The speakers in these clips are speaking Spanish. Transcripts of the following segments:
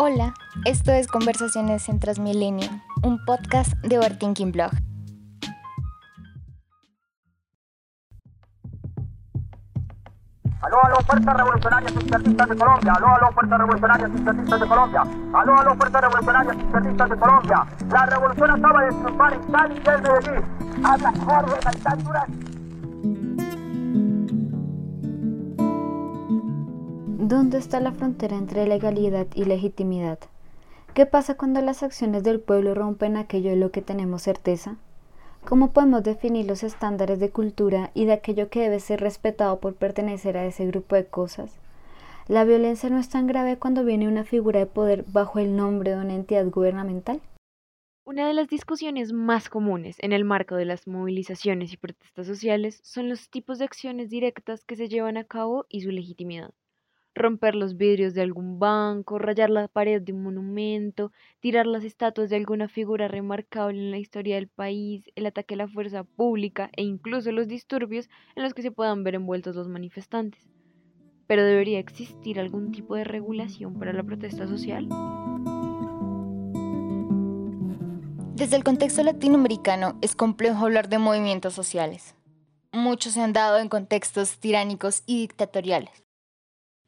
Hola, esto es Conversaciones en Transmilenio, un podcast de Overthinking Blog. Aló, aló, fuerzas revolucionarias izquierdistas de Colombia. Aló, aló, fuerzas revolucionarias izquierdistas de Colombia. Aló, aló, fuerzas revolucionarias izquierdistas de Colombia. La revolución acaba de triunfar en Cali y en Medellín. Habla Jorge Gaitán Durán. ¿Dónde está la frontera entre legalidad y legitimidad? ¿Qué pasa cuando las acciones del pueblo rompen aquello de lo que tenemos certeza? ¿Cómo podemos definir los estándares de cultura y de aquello que debe ser respetado por pertenecer a ese grupo de cosas? ¿La violencia no es tan grave cuando viene una figura de poder bajo el nombre de una entidad gubernamental? Una de las discusiones más comunes en el marco de las movilizaciones y protestas sociales son los tipos de acciones directas que se llevan a cabo y su legitimidad romper los vidrios de algún banco, rayar la pared de un monumento, tirar las estatuas de alguna figura remarcable en la historia del país, el ataque a la fuerza pública e incluso los disturbios en los que se puedan ver envueltos los manifestantes. Pero debería existir algún tipo de regulación para la protesta social. Desde el contexto latinoamericano es complejo hablar de movimientos sociales. Muchos se han dado en contextos tiránicos y dictatoriales.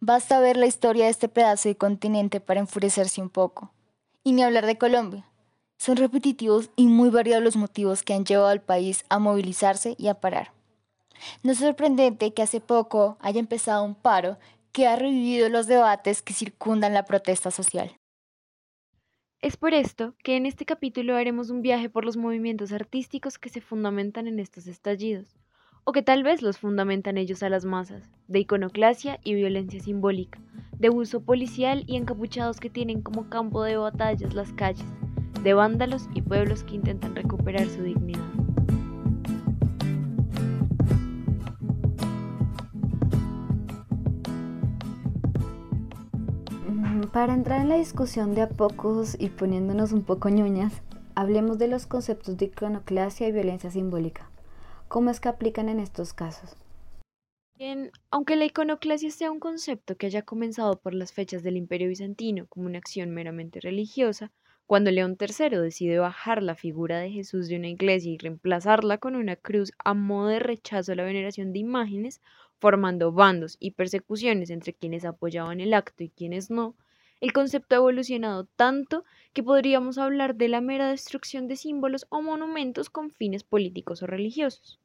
Basta ver la historia de este pedazo de continente para enfurecerse un poco. Y ni hablar de Colombia. Son repetitivos y muy variados los motivos que han llevado al país a movilizarse y a parar. No es sorprendente que hace poco haya empezado un paro que ha revivido los debates que circundan la protesta social. Es por esto que en este capítulo haremos un viaje por los movimientos artísticos que se fundamentan en estos estallidos o que tal vez los fundamentan ellos a las masas, de iconoclasia y violencia simbólica, de uso policial y encapuchados que tienen como campo de batallas las calles, de vándalos y pueblos que intentan recuperar su dignidad. Mm, para entrar en la discusión de a pocos y poniéndonos un poco ñoñas, hablemos de los conceptos de iconoclasia y violencia simbólica. ¿Cómo es que aplican en estos casos? Bien, aunque la iconoclasia sea un concepto que haya comenzado por las fechas del Imperio Bizantino como una acción meramente religiosa, cuando León III decide bajar la figura de Jesús de una iglesia y reemplazarla con una cruz a modo de rechazo a la veneración de imágenes, formando bandos y persecuciones entre quienes apoyaban el acto y quienes no, el concepto ha evolucionado tanto que podríamos hablar de la mera destrucción de símbolos o monumentos con fines políticos o religiosos.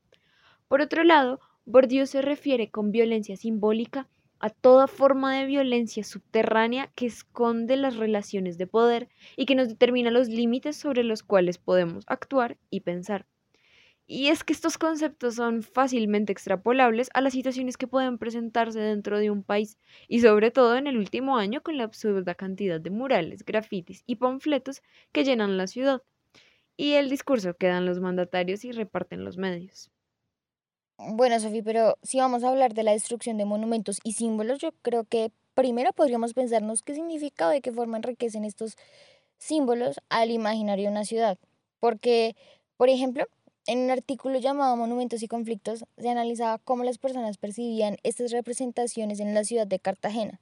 Por otro lado, Bourdieu se refiere con violencia simbólica a toda forma de violencia subterránea que esconde las relaciones de poder y que nos determina los límites sobre los cuales podemos actuar y pensar. Y es que estos conceptos son fácilmente extrapolables a las situaciones que pueden presentarse dentro de un país y sobre todo en el último año con la absurda cantidad de murales, grafitis y panfletos que llenan la ciudad y el discurso que dan los mandatarios y reparten los medios. Bueno, Sofía, pero si vamos a hablar de la destrucción de monumentos y símbolos, yo creo que primero podríamos pensarnos qué significa o de qué forma enriquecen estos símbolos al imaginario de una ciudad. Porque, por ejemplo, en un artículo llamado Monumentos y Conflictos se analizaba cómo las personas percibían estas representaciones en la ciudad de Cartagena,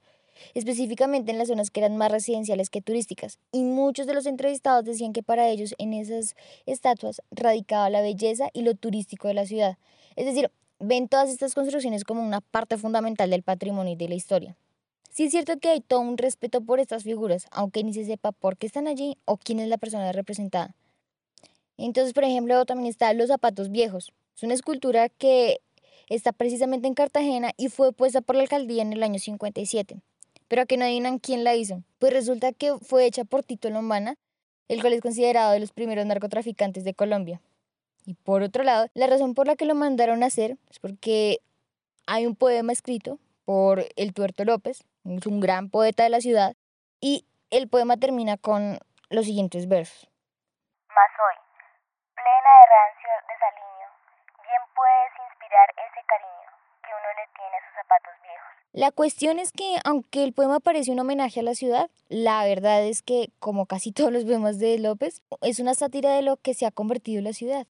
específicamente en las zonas que eran más residenciales que turísticas. Y muchos de los entrevistados decían que para ellos en esas estatuas radicaba la belleza y lo turístico de la ciudad. Es decir, ven todas estas construcciones como una parte fundamental del patrimonio y de la historia. Sí es cierto que hay todo un respeto por estas figuras, aunque ni se sepa por qué están allí o quién es la persona representada. Entonces, por ejemplo, también están los zapatos viejos. Es una escultura que está precisamente en Cartagena y fue puesta por la alcaldía en el año 57. Pero a que no adivinan quién la hizo. Pues resulta que fue hecha por Tito Lombana, el cual es considerado de los primeros narcotraficantes de Colombia. Y por otro lado, la razón por la que lo mandaron a hacer es porque hay un poema escrito por el Tuerto López, un gran poeta de la ciudad, y el poema termina con los siguientes versos. Mas hoy, plena de rancio desaliño, bien puedes inspirar ese cariño que uno le tiene a sus zapatos viejos. La cuestión es que, aunque el poema parece un homenaje a la ciudad, la verdad es que, como casi todos los poemas de López, es una sátira de lo que se ha convertido la ciudad.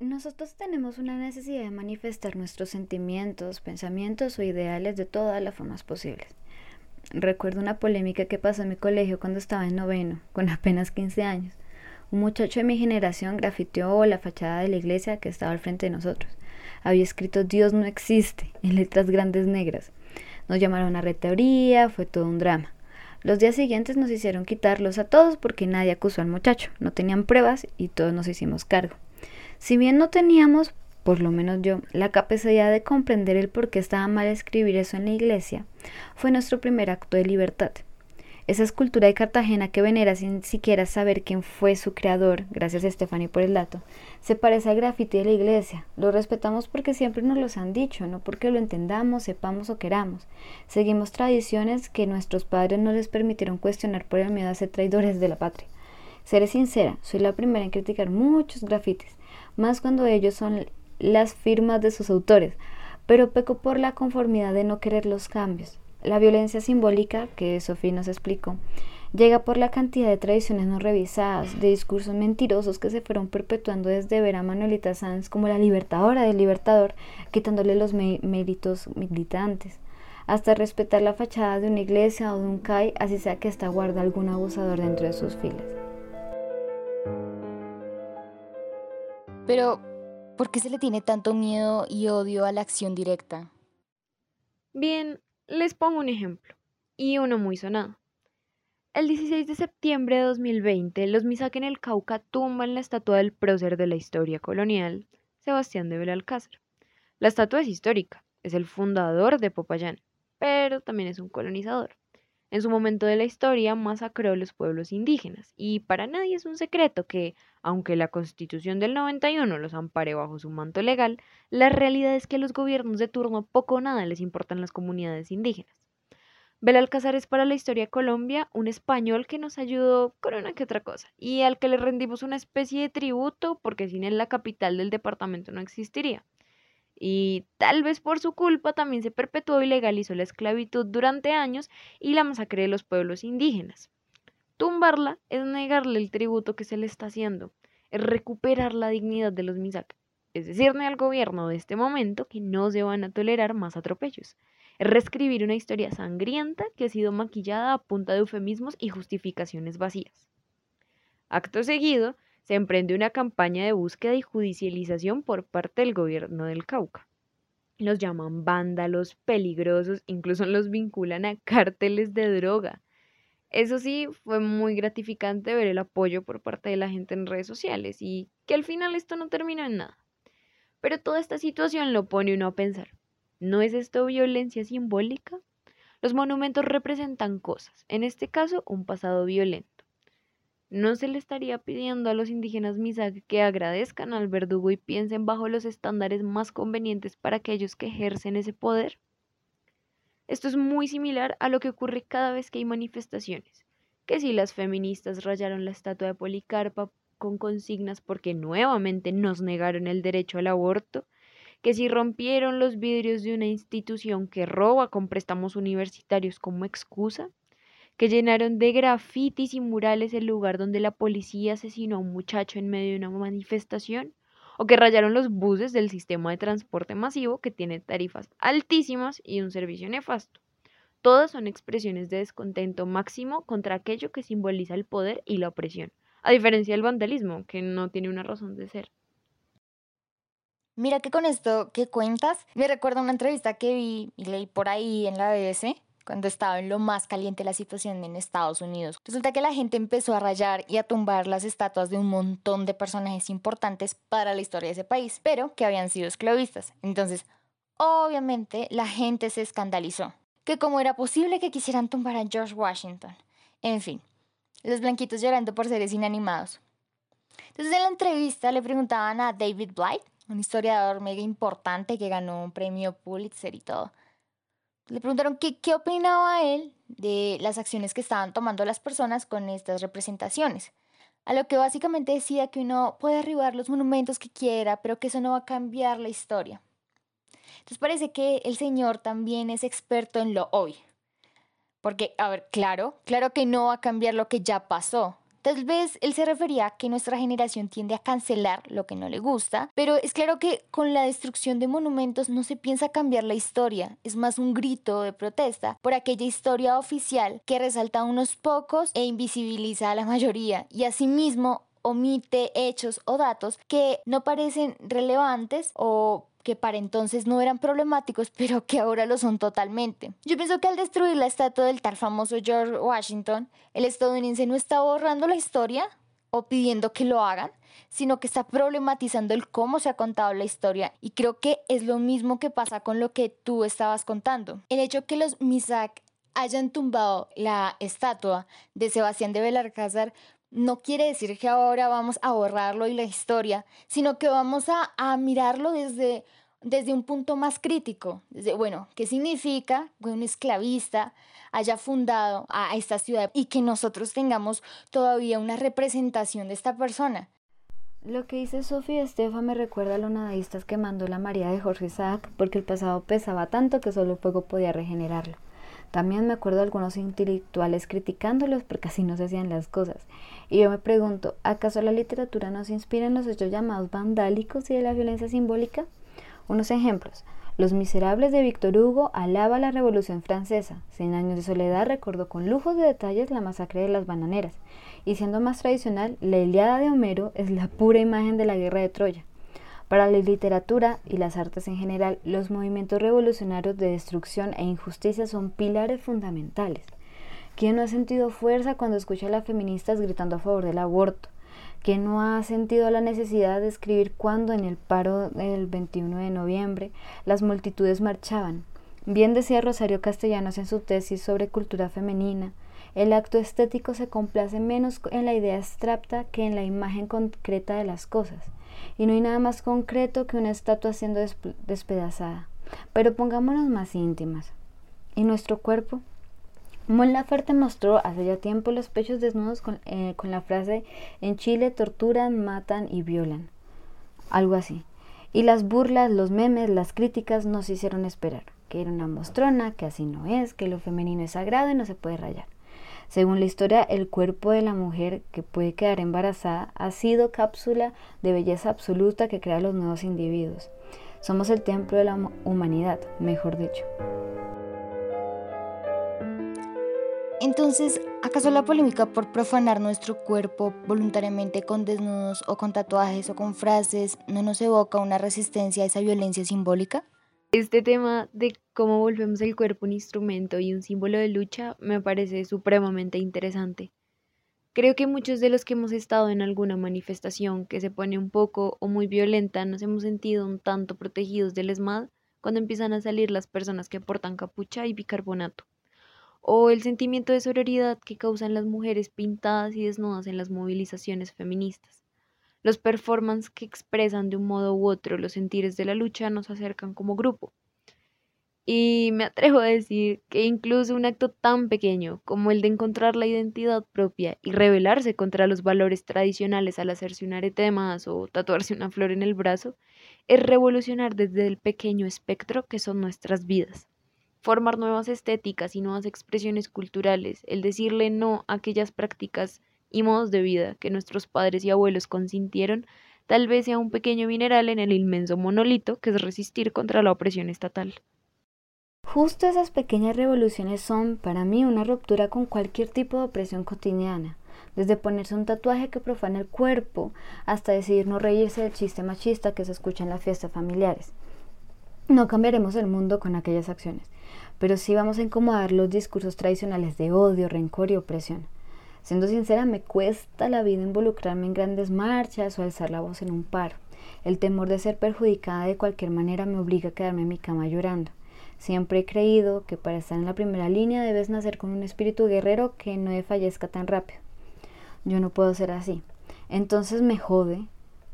Nosotros tenemos una necesidad de manifestar nuestros sentimientos, pensamientos o ideales de todas las formas posibles. Recuerdo una polémica que pasó en mi colegio cuando estaba en noveno, con apenas 15 años. Un muchacho de mi generación grafiteó la fachada de la iglesia que estaba al frente de nosotros. Había escrito Dios no existe en letras grandes negras. Nos llamaron a reteoría, fue todo un drama. Los días siguientes nos hicieron quitarlos a todos porque nadie acusó al muchacho. No tenían pruebas y todos nos hicimos cargo. Si bien no teníamos, por lo menos yo, la capacidad de comprender el por qué estaba mal escribir eso en la iglesia, fue nuestro primer acto de libertad. Esa escultura de Cartagena que venera sin siquiera saber quién fue su creador, gracias a Stephanie por el dato, se parece al grafiti de la iglesia. Lo respetamos porque siempre nos los han dicho, no porque lo entendamos, sepamos o queramos. Seguimos tradiciones que nuestros padres no les permitieron cuestionar por el miedo a ser traidores de la patria. Seré sincera, soy la primera en criticar muchos grafitis, más cuando ellos son las firmas de sus autores, pero peco por la conformidad de no querer los cambios. La violencia simbólica, que Sofía nos explicó, llega por la cantidad de tradiciones no revisadas, de discursos mentirosos que se fueron perpetuando desde ver a Manuelita Sanz como la libertadora del libertador, quitándole los méritos militantes, hasta respetar la fachada de una iglesia o de un CAI, así sea que ésta guarda algún abusador dentro de sus filas. Pero, ¿por qué se le tiene tanto miedo y odio a la acción directa? Bien, les pongo un ejemplo, y uno muy sonado. El 16 de septiembre de 2020, los Misak en el Cauca tumban la estatua del prócer de la historia colonial, Sebastián de Belalcázar. La estatua es histórica, es el fundador de Popayán, pero también es un colonizador. En su momento de la historia masacró los pueblos indígenas y para nadie es un secreto que, aunque la constitución del 91 los ampare bajo su manto legal, la realidad es que a los gobiernos de turno poco o nada les importan las comunidades indígenas. Belalcázar es para la historia de Colombia un español que nos ayudó con una que otra cosa y al que le rendimos una especie de tributo porque sin él la capital del departamento no existiría y tal vez por su culpa también se perpetuó y legalizó la esclavitud durante años y la masacre de los pueblos indígenas. Tumbarla es negarle el tributo que se le está haciendo, es recuperar la dignidad de los Misak, es decirle al gobierno de este momento que no se van a tolerar más atropellos, es reescribir una historia sangrienta que ha sido maquillada a punta de eufemismos y justificaciones vacías. Acto seguido, se emprende una campaña de búsqueda y judicialización por parte del gobierno del Cauca. Los llaman vándalos, peligrosos, incluso los vinculan a cárteles de droga. Eso sí, fue muy gratificante ver el apoyo por parte de la gente en redes sociales y que al final esto no terminó en nada. Pero toda esta situación lo pone uno a pensar. ¿No es esto violencia simbólica? Los monumentos representan cosas, en este caso un pasado violento. ¿No se le estaría pidiendo a los indígenas misa que agradezcan al verdugo y piensen bajo los estándares más convenientes para aquellos que ejercen ese poder? Esto es muy similar a lo que ocurre cada vez que hay manifestaciones, que si las feministas rayaron la estatua de Policarpa con consignas porque nuevamente nos negaron el derecho al aborto, que si rompieron los vidrios de una institución que roba con préstamos universitarios como excusa, que llenaron de grafitis y murales el lugar donde la policía asesinó a un muchacho en medio de una manifestación, o que rayaron los buses del sistema de transporte masivo que tiene tarifas altísimas y un servicio nefasto. Todas son expresiones de descontento máximo contra aquello que simboliza el poder y la opresión, a diferencia del vandalismo, que no tiene una razón de ser. Mira que con esto que cuentas, me recuerda una entrevista que vi y leí por ahí en la BS cuando estaba en lo más caliente la situación en Estados Unidos. Resulta que la gente empezó a rayar y a tumbar las estatuas de un montón de personajes importantes para la historia de ese país, pero que habían sido esclavistas. Entonces, obviamente, la gente se escandalizó. Que cómo era posible que quisieran tumbar a George Washington. En fin, los blanquitos llorando por seres inanimados. Entonces en la entrevista le preguntaban a David Blight, un historiador mega importante que ganó un premio Pulitzer y todo, le preguntaron qué, opinaba él de las acciones que estaban tomando las personas con estas representaciones. A lo que básicamente decía que uno puede derribar los monumentos que quiera, pero que eso no va a cambiar la historia. Entonces parece que el señor también es experto en lo hoy. Porque, a ver, claro, claro que no va a cambiar lo que ya pasó. Tal vez él se refería a que nuestra generación tiende a cancelar lo que no le gusta, pero es claro que con la destrucción de monumentos no se piensa cambiar la historia, es más un grito de protesta por aquella historia oficial que resalta a unos pocos e invisibiliza a la mayoría y asimismo omite hechos o datos que no parecen relevantes o que para entonces no eran problemáticos, pero que ahora lo son totalmente. Yo pienso que al destruir la estatua del tal famoso George Washington, el estadounidense no está borrando la historia o pidiendo que lo hagan, sino que está problematizando el cómo se ha contado la historia. Y creo que es lo mismo que pasa con lo que tú estabas contando. El hecho que los Misak hayan tumbado la estatua de Sebastián de Belarcázar no quiere decir que ahora vamos a borrarlo y la historia, sino que vamos a, mirarlo desde, desde un punto más crítico. Desde, bueno, ¿qué significa que un esclavista haya fundado a esta ciudad y que nosotros tengamos todavía una representación de esta persona? Lo que dice Sofía Estefa me recuerda a los nadaístas que mandó la María de Jorge Isaac porque el pasado pesaba tanto que solo el fuego podía regenerarlo. También me acuerdo de algunos intelectuales criticándolos porque así no se hacían las cosas. Y yo me pregunto, ¿acaso la literatura nos inspira en los hechos llamados vandálicos y de la violencia simbólica? Unos ejemplos. Los Miserables de Víctor Hugo alaba la Revolución Francesa. Cien años de soledad recordó con lujos de detalles la masacre de las bananeras. Y siendo más tradicional, la Iliada de Homero es la pura imagen de la guerra de Troya. Para la literatura y las artes en general, los movimientos revolucionarios de destrucción e injusticia son pilares fundamentales. ¿Quién no ha sentido fuerza cuando escucha a las feministas gritando a favor del aborto? ¿Quién no ha sentido la necesidad de escribir cuando en el paro del 21 de noviembre las multitudes marchaban? Bien decía Rosario Castellanos en su tesis sobre cultura femenina, el acto estético se complace menos en la idea abstracta que en la imagen concreta de las cosas y no hay nada más concreto que una estatua siendo despedazada. Pero pongámonos más íntimas. ¿Y nuestro cuerpo? Mon Laferte mostró hace ya tiempo los pechos desnudos con, eh, con la frase en Chile torturan, matan y violan. Algo así. Y las burlas, los memes, las críticas nos hicieron esperar, que era una mostrona, que así no es, que lo femenino es sagrado y no se puede rayar. Según la historia, el cuerpo de la mujer que puede quedar embarazada ha sido cápsula de belleza absoluta que crea los nuevos individuos. Somos el templo de la humanidad, mejor dicho. Entonces, ¿acaso la polémica por profanar nuestro cuerpo voluntariamente con desnudos o con tatuajes o con frases no nos evoca una resistencia a esa violencia simbólica? Este tema de cómo volvemos el cuerpo un instrumento y un símbolo de lucha me parece supremamente interesante. Creo que muchos de los que hemos estado en alguna manifestación que se pone un poco o muy violenta nos hemos sentido un tanto protegidos del ESMAD cuando empiezan a salir las personas que portan capucha y bicarbonato, o el sentimiento de sororidad que causan las mujeres pintadas y desnudas en las movilizaciones feministas. Los performances que expresan de un modo u otro los sentires de la lucha nos acercan como grupo. Y me atrevo a decir que incluso un acto tan pequeño como el de encontrar la identidad propia y rebelarse contra los valores tradicionales al hacerse un arete de más o tatuarse una flor en el brazo, es revolucionar desde el pequeño espectro que son nuestras vidas. Formar nuevas estéticas y nuevas expresiones culturales, el decirle no a aquellas prácticas y modos de vida que nuestros padres y abuelos consintieron, tal vez sea un pequeño mineral en el inmenso monolito que es resistir contra la opresión estatal. Justo esas pequeñas revoluciones son, para mí, una ruptura con cualquier tipo de opresión cotidiana, desde ponerse un tatuaje que profana el cuerpo hasta decidir no reírse del chiste machista que se escucha en las fiestas familiares. No cambiaremos el mundo con aquellas acciones, pero sí vamos a incomodar los discursos tradicionales de odio, rencor y opresión. Siendo sincera, me cuesta la vida involucrarme en grandes marchas o alzar la voz en un paro. El temor de ser perjudicada de cualquier manera me obliga a quedarme en mi cama llorando. Siempre he creído que para estar en la primera línea debes nacer con un espíritu guerrero que no fallezca tan rápido. Yo no puedo ser así. Entonces me jode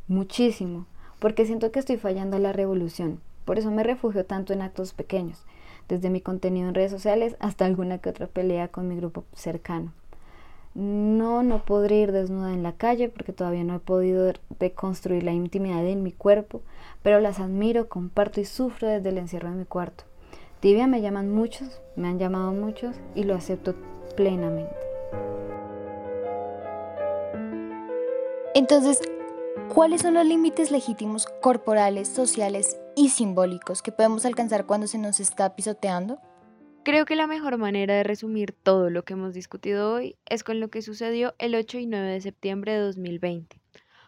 muchísimo, porque siento que estoy fallando a la revolución. Por eso me refugio tanto en actos pequeños, desde mi contenido en redes sociales hasta alguna que otra pelea con mi grupo cercano. No, no podré ir desnuda en la calle porque todavía no he podido reconstruir la intimidad en mi cuerpo, pero las admiro, comparto y sufro desde el encierro de mi cuarto. Tibia me llaman muchos, me han llamado muchos y lo acepto plenamente. Entonces, ¿cuáles son los límites legítimos corporales, sociales y simbólicos que podemos alcanzar cuando se nos está pisoteando? Creo que la mejor manera de resumir todo lo que hemos discutido hoy es con lo que sucedió el 8 y 9 de septiembre de 2020.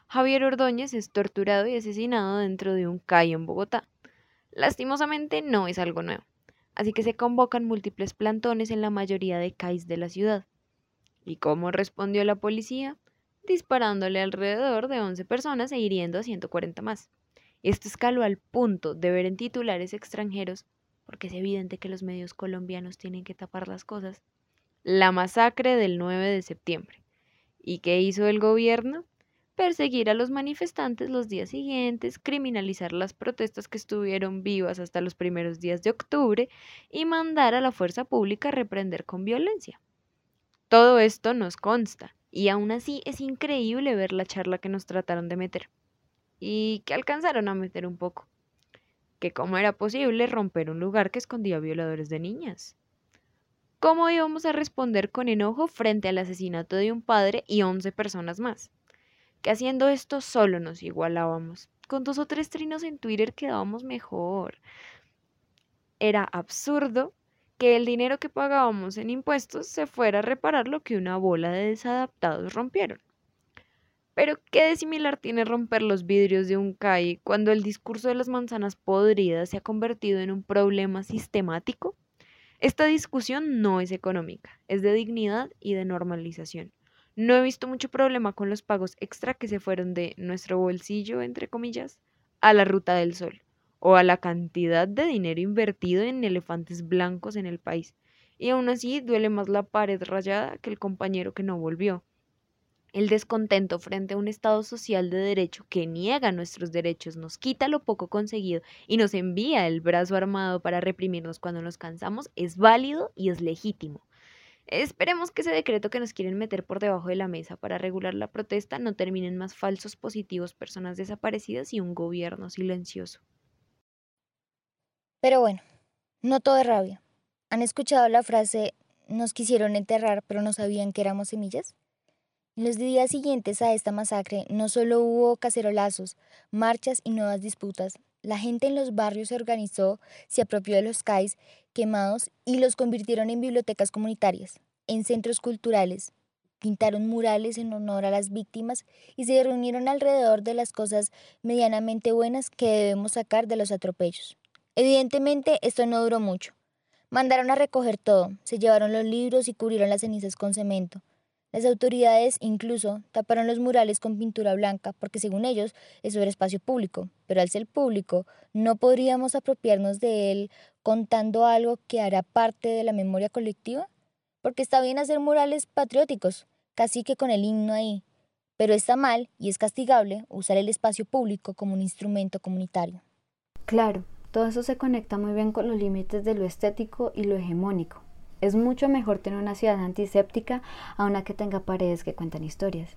Javier Ordóñez es torturado y asesinado dentro de un CAI en Bogotá. Lastimosamente no es algo nuevo, así que se convocan múltiples plantones en la mayoría de CAIs de la ciudad. ¿Y cómo respondió la policía? Disparándole alrededor de 11 personas e hiriendo a 140 más. Esto escaló al punto de ver en titulares extranjeros porque es evidente que los medios colombianos tienen que tapar las cosas, la masacre del 9 de septiembre. ¿Y qué hizo el gobierno? Perseguir a los manifestantes los días siguientes, criminalizar las protestas que estuvieron vivas hasta los primeros días de octubre y mandar a la fuerza pública a reprender con violencia. Todo esto nos consta, y aún así es increíble ver la charla que nos trataron de meter. Y que alcanzaron a meter un poco que cómo era posible romper un lugar que escondía violadores de niñas. ¿Cómo íbamos a responder con enojo frente al asesinato de un padre y once personas más? Que haciendo esto solo nos igualábamos. Con dos o tres trinos en Twitter quedábamos mejor. Era absurdo que el dinero que pagábamos en impuestos se fuera a reparar lo que una bola de desadaptados rompieron. Pero ¿qué de similar tiene romper los vidrios de un CAI cuando el discurso de las manzanas podridas se ha convertido en un problema sistemático? Esta discusión no es económica, es de dignidad y de normalización. No he visto mucho problema con los pagos extra que se fueron de nuestro bolsillo, entre comillas, a la ruta del sol, o a la cantidad de dinero invertido en elefantes blancos en el país. Y aún así duele más la pared rayada que el compañero que no volvió. El descontento frente a un Estado social de derecho que niega nuestros derechos, nos quita lo poco conseguido y nos envía el brazo armado para reprimirnos cuando nos cansamos es válido y es legítimo. Esperemos que ese decreto que nos quieren meter por debajo de la mesa para regular la protesta no termine en más falsos positivos, personas desaparecidas y un gobierno silencioso. Pero bueno, no todo es rabia. ¿Han escuchado la frase nos quisieron enterrar pero no sabían que éramos semillas? En los días siguientes a esta masacre no solo hubo cacerolazos, marchas y nuevas disputas. La gente en los barrios se organizó, se apropió de los CAIs quemados y los convirtieron en bibliotecas comunitarias, en centros culturales. Pintaron murales en honor a las víctimas y se reunieron alrededor de las cosas medianamente buenas que debemos sacar de los atropellos. Evidentemente esto no duró mucho. Mandaron a recoger todo, se llevaron los libros y cubrieron las cenizas con cemento. Las autoridades incluso taparon los murales con pintura blanca porque según ellos eso era espacio público, pero al ser público no podríamos apropiarnos de él contando algo que hará parte de la memoria colectiva, porque está bien hacer murales patrióticos, casi que con el himno ahí, pero está mal y es castigable usar el espacio público como un instrumento comunitario. Claro, todo eso se conecta muy bien con los límites de lo estético y lo hegemónico. Es mucho mejor tener una ciudad antiséptica a una que tenga paredes que cuentan historias,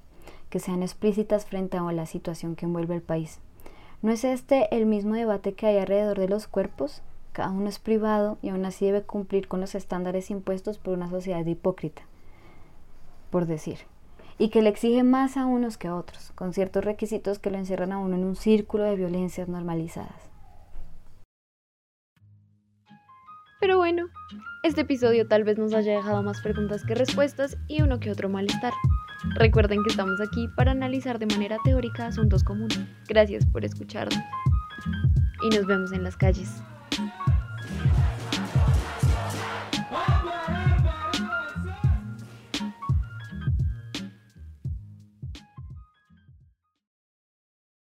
que sean explícitas frente a la situación que envuelve el país. ¿No es este el mismo debate que hay alrededor de los cuerpos? Cada uno es privado y aún así debe cumplir con los estándares impuestos por una sociedad hipócrita, por decir, y que le exige más a unos que a otros, con ciertos requisitos que lo encierran a uno en un círculo de violencias normalizadas. Pero bueno, este episodio tal vez nos haya dejado más preguntas que respuestas y uno que otro malestar. Recuerden que estamos aquí para analizar de manera teórica asuntos comunes. Gracias por escucharnos. Y nos vemos en las calles.